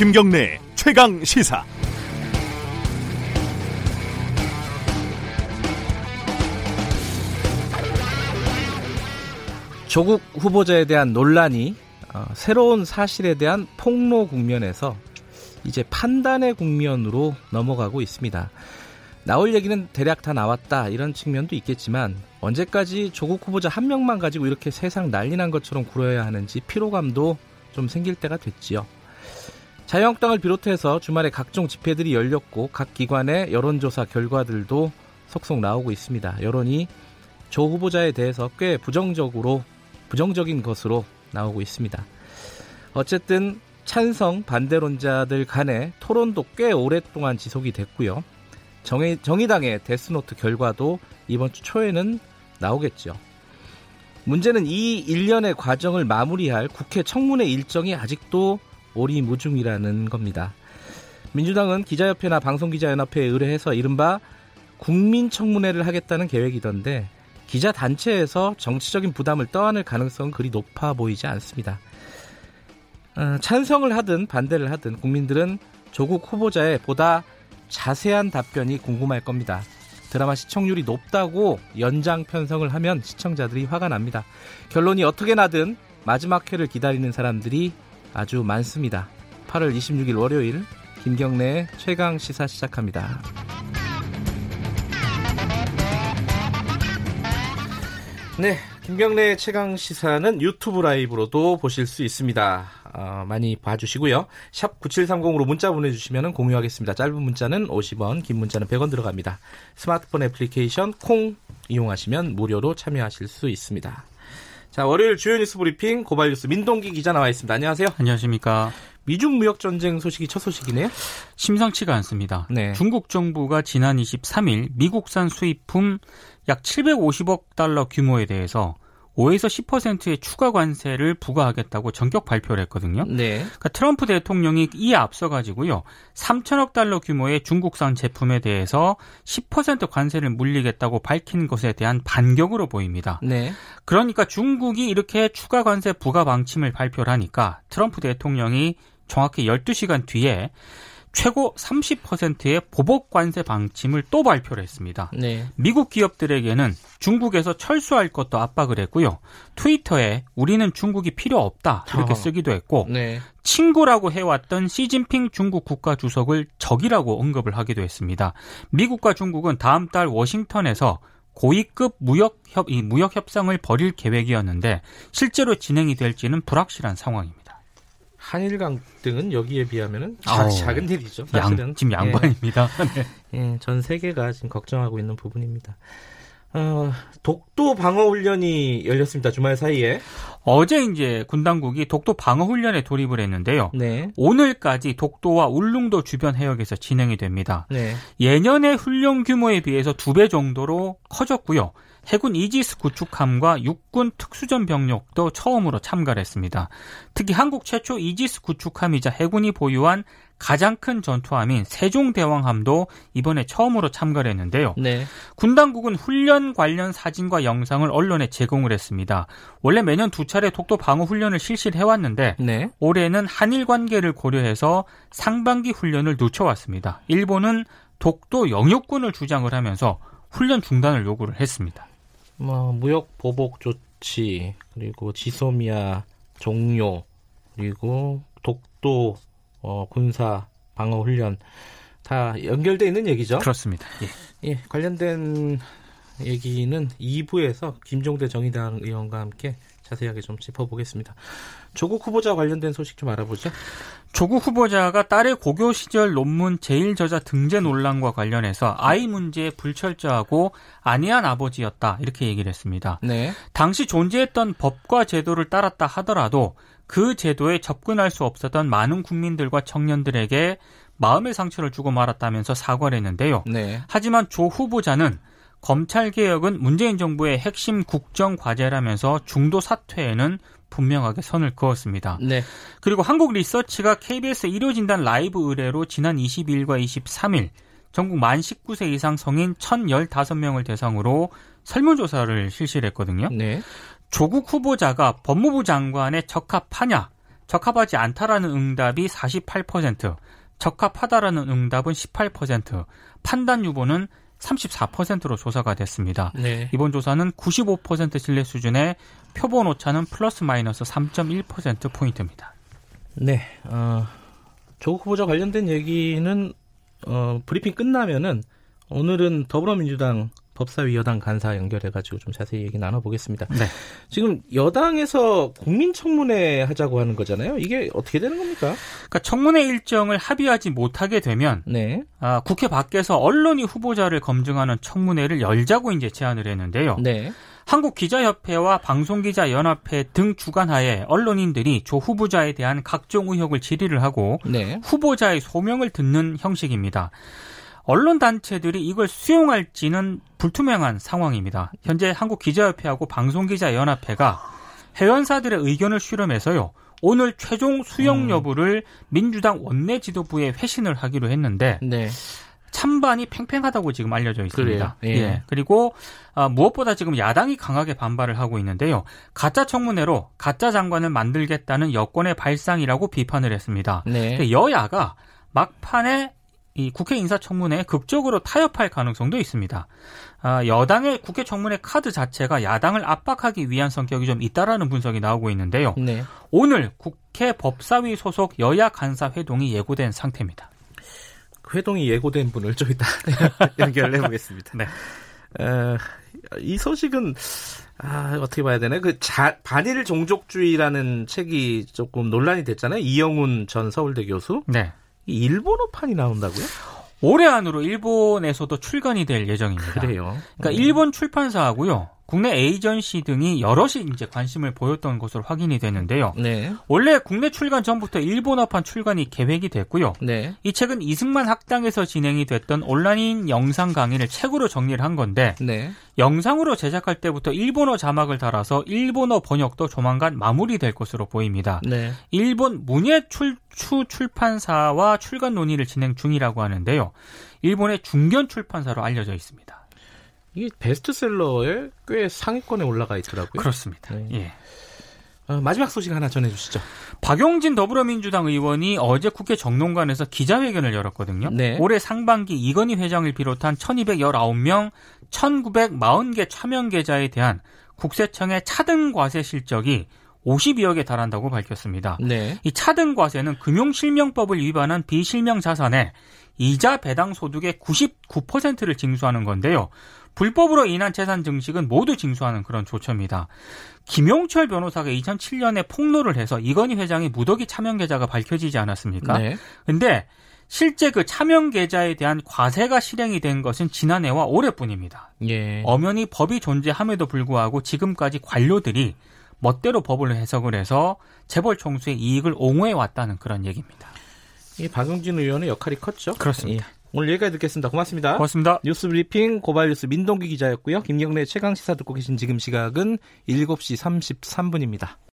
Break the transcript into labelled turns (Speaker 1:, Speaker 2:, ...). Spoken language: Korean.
Speaker 1: 김경래 최강 시사.
Speaker 2: 조국 후보자에 대한 논란이 어, 새로운 사실에 대한 폭로 국면에서 이제 판단의 국면으로 넘어가고 있습니다. 나올 얘기는 대략 다 나왔다 이런 측면도 있겠지만 언제까지 조국 후보자 한 명만 가지고 이렇게 세상 난리 난 것처럼 굴어야 하는지 피로감도 좀 생길 때가 됐지요. 자유한국당을 비롯해서 주말에 각종 집회들이 열렸고 각 기관의 여론조사 결과들도 속속 나오고 있습니다. 여론이 조 후보자에 대해서 꽤 부정적으로 부정적인 것으로 나오고 있습니다. 어쨌든 찬성 반대론자들 간의 토론도 꽤 오랫동안 지속이 됐고요. 정의, 정의당의 데스노트 결과도 이번 주 초에는 나오겠죠. 문제는 이 일련의 과정을 마무리할 국회 청문회 일정이 아직도 오리무중이라는 겁니다. 민주당은 기자협회나 방송기자연합회에 의뢰해서 이른바 국민청문회를 하겠다는 계획이던데 기자 단체에서 정치적인 부담을 떠안을 가능성은 그리 높아 보이지 않습니다. 어, 찬성을 하든 반대를 하든 국민들은 조국 후보자의 보다 자세한 답변이 궁금할 겁니다. 드라마 시청률이 높다고 연장 편성을 하면 시청자들이 화가 납니다. 결론이 어떻게 나든 마지막 회를 기다리는 사람들이 아주 많습니다. 8월 26일 월요일 김경래의 최강 시사 시작합니다. 네, 김경래의 최강 시사는 유튜브 라이브로도 보실 수 있습니다. 어, 많이 봐주시고요. 샵 9730으로 문자 보내주시면 공유하겠습니다. 짧은 문자는 50원, 긴 문자는 100원 들어갑니다. 스마트폰 애플리케이션 콩 이용하시면 무료로 참여하실 수 있습니다. 자, 월요일 주요 뉴스 브리핑 고발 뉴스 민동기 기자 나와 있습니다. 안녕하세요.
Speaker 3: 안녕하십니까.
Speaker 2: 미중 무역 전쟁 소식이 첫 소식이네요.
Speaker 3: 심상치가 않습니다. 네. 중국 정부가 지난 23일 미국산 수입품 약 750억 달러 규모에 대해서 5에서 10%의 추가 관세를 부과하겠다고 전격 발표를 했거든요. 네. 그러니까 트럼프 대통령이 이에 앞서 가지고요. 3천억 달러 규모의 중국산 제품에 대해서 10% 관세를 물리겠다고 밝힌 것에 대한 반격으로 보입니다. 네. 그러니까 중국이 이렇게 추가 관세 부과 방침을 발표를 하니까 트럼프 대통령이 정확히 12시간 뒤에 최고 30%의 보복 관세 방침을 또 발표를 했습니다. 네. 미국 기업들에게는 중국에서 철수할 것도 압박을 했고요. 트위터에 우리는 중국이 필요 없다 이렇게 어. 쓰기도 했고 네. 친구라고 해왔던 시진핑 중국 국가 주석을 적이라고 언급을 하기도 했습니다. 미국과 중국은 다음 달 워싱턴에서 고위급 무역 협, 이 무역 협상을 벌일 계획이었는데 실제로 진행이 될지는 불확실한 상황입니다.
Speaker 2: 한일 강 등은 여기에 비하면은 자, 어, 작은 일이죠.
Speaker 3: 사실은. 양, 지금 양반입니다.
Speaker 2: 네. 예, 전 세계가 지금 걱정하고 있는 부분입니다. 어, 독도 방어 훈련이 열렸습니다. 주말 사이에.
Speaker 3: 어제 이제 군 당국이 독도 방어 훈련에 돌입을 했는데요. 네. 오늘까지 독도와 울릉도 주변 해역에서 진행이 됩니다. 네. 예년의 훈련 규모에 비해서 두 배 정도로 커졌고요. 해군 이지스 구축함과 육군 특수전 병력도 처음으로 참가를 했습니다. 특히 한국 최초 이지스 구축함이자 해군이 보유한 가장 큰 전투함인 세종대왕함도 이번에 처음으로 참가를 했는데요. 네. 군 당국은 훈련 관련 사진과 영상을 언론에 제공을 했습니다. 원래 매년 두 차례 독도 방어 훈련을 실시를 해왔는데 네. 올해는 한일 관계를 고려해서 상반기 훈련을 늦춰왔습니다. 일본은 독도 영유권을 주장을 하면서 훈련 중단을 요구를 했습니다.
Speaker 2: 뭐 무역 보복 조치 그리고 지소미아 종료 그리고 독도 어, 군사 방어 훈련 다 연결돼 있는 얘기죠.
Speaker 3: 그렇습니다.
Speaker 2: 예. 예, 관련된 얘기는 2부에서 김종대 정의당 의원과 함께 자세하게 좀 짚어보겠습니다. 조국 후보자 관련된 소식 좀 알아보죠.
Speaker 3: 조국 후보자가 딸의 고교 시절 논문 제일 저자 등재 논란과 관련해서 아이 문제에 불철저하고 안이한 아버지였다 이렇게 얘기를 했습니다. 네. 당시 존재했던 법과 제도를 따랐다 하더라도 그 제도에 접근할 수 없었던 많은 국민들과 청년들에게 마음의 상처를 주고 말았다면서 사과를 했는데요. 네. 하지만 조 후보자는 검찰 개혁은 문재인 정부의 핵심 국정 과제라면서 중도 사퇴에는 분명하게 선을 그었습니다. 네. 그리고 한국 리서치가 KBS 의료진단 라이브 의뢰로 지난 22일과 23일 전국 만 19세 이상 성인 1,015명을 대상으로 설문조사를 실시했거든요. 네. 조국 후보자가 법무부 장관에 적합하냐, 적합하지 않다라는 응답이 48%, 적합하다라는 응답은 18%, 판단 유보는 34%로 조사가 됐습니다. 네. 이번 조사는 95% 신뢰 수준의 표본 오차는 플러스 마이너스 3.1% 포인트입니다.
Speaker 2: 네, 어, 조국 후보자 관련된 얘기는 어, 브리핑 끝나면은 오늘은 더불어민주당 법사위 여당 간사 연결해가지고 좀 자세히 얘기 나눠보겠습니다. 네. 지금 여당에서 국민청문회 하자고 하는 거잖아요. 이게 어떻게 되는 겁니까?
Speaker 3: 그러니까 청문회 일정을 합의하지 못하게 되면 네. 아, 국회 밖에서 언론이 후보자를 검증하는 청문회를 열자고 이제 제안을 했는데요. 네. 한국기자협회와 방송기자연합회 등 주관하에 언론인들이 조 후보자에 대한 각종 의혹을 질의를 하고 네. 후보자의 소명을 듣는 형식입니다. 언론 단체들이 이걸 수용할지는 불투명한 상황입니다. 현재 한국 기자협회하고 방송기자연합회가 회원사들의 의견을 수렴해서요. 오늘 최종 수용 음. 여부를 민주당 원내 지도부에 회신을 하기로 했는데 네. 찬반이 팽팽하다고 지금 알려져 있습니다. 예. 예. 그리고 아, 무엇보다 지금 야당이 강하게 반발을 하고 있는데요. 가짜 청문회로 가짜 장관을 만들겠다는 여권의 발상이라고 비판을 했습니다. 네. 여야가 막판에 이 국회 인사청문회에 극적으로 타협할 가능성도 있습니다. 아, 여당의 국회 청문회 카드 자체가 야당을 압박하기 위한 성격이 좀 있다라는 분석이 나오고 있는데요. 네. 오늘 국회 법사위 소속 여야 간사 회동이 예고된 상태입니다.
Speaker 2: 그 회동이 예고된 분을 좀 이따 연결을 해보겠습니다. 네. 어, 이 소식은 아, 어떻게 봐야 되나? 그 자, 반일 종족주의라는 책이 조금 논란이 됐잖아요. 이영훈 전 서울대 교수. 네. 일본어판이 나온다고요?
Speaker 3: 올해 안으로 일본에서도 출간이 될 예정입니다.
Speaker 2: 그래요.
Speaker 3: 그러니까 음. 일본 출판사하고요. 국내 에이전시 등이 여럿이 이제 관심을 보였던 것으로 확인이 되는데요. 네. 원래 국내 출간 전부터 일본어판 출간이 계획이 됐고요. 네. 이 책은 이승만 학당에서 진행이 됐던 온라인 영상 강의를 책으로 정리를 한 건데 네. 영상으로 제작할 때부터 일본어 자막을 달아서 일본어 번역도 조만간 마무리될 것으로 보입니다. 네. 일본 문예 출 추 출판사와 출간 논의를 진행 중이라고 하는데요. 일본의 중견 출판사로 알려져 있습니다.
Speaker 2: 이게 베스트셀러에 꽤 상위권에 올라가 있더라고요.
Speaker 3: 그렇습니다. 네. 예.
Speaker 2: 어, 마지막 소식 하나 전해주시죠.
Speaker 3: 박용진 더불어민주당 의원이 어제 국회 정론관에서 기자회견을 열었거든요. 네. 올해 상반기 이건희 회장을 비롯한 1219명 1940개 차명 계좌에 대한 국세청의 차등 과세 실적이 52억에 달한다고 밝혔습니다. 네. 이 차등 과세는 금융실명법을 위반한 비실명 자산에 이자 배당 소득의 99%를 징수하는 건데요. 불법으로 인한 재산 증식은 모두 징수하는 그런 조처입니다. 김용철 변호사가 2007년에 폭로를 해서 이건희 회장의 무더기 차명 계좌가 밝혀지지 않았습니까? 네. 근데 실제 그 차명 계좌에 대한 과세가 실행이 된 것은 지난해와 올해뿐입니다. 예. 엄연히 법이 존재함에도 불구하고 지금까지 관료들이 멋대로 법을 해석을 해서 재벌 총수의 이익을 옹호해 왔다는 그런 얘기입니다.
Speaker 2: 이 박용진 의원의 역할이 컸죠.
Speaker 3: 그렇습니다. 예.
Speaker 2: 오늘 여기까지 듣겠습니다. 고맙습니다.
Speaker 3: 고맙습니다.
Speaker 2: 뉴스 브리핑 고발뉴스 민동기 기자였고요. 김경래 최강 시사 듣고 계신 지금 시각은 7시 33분입니다.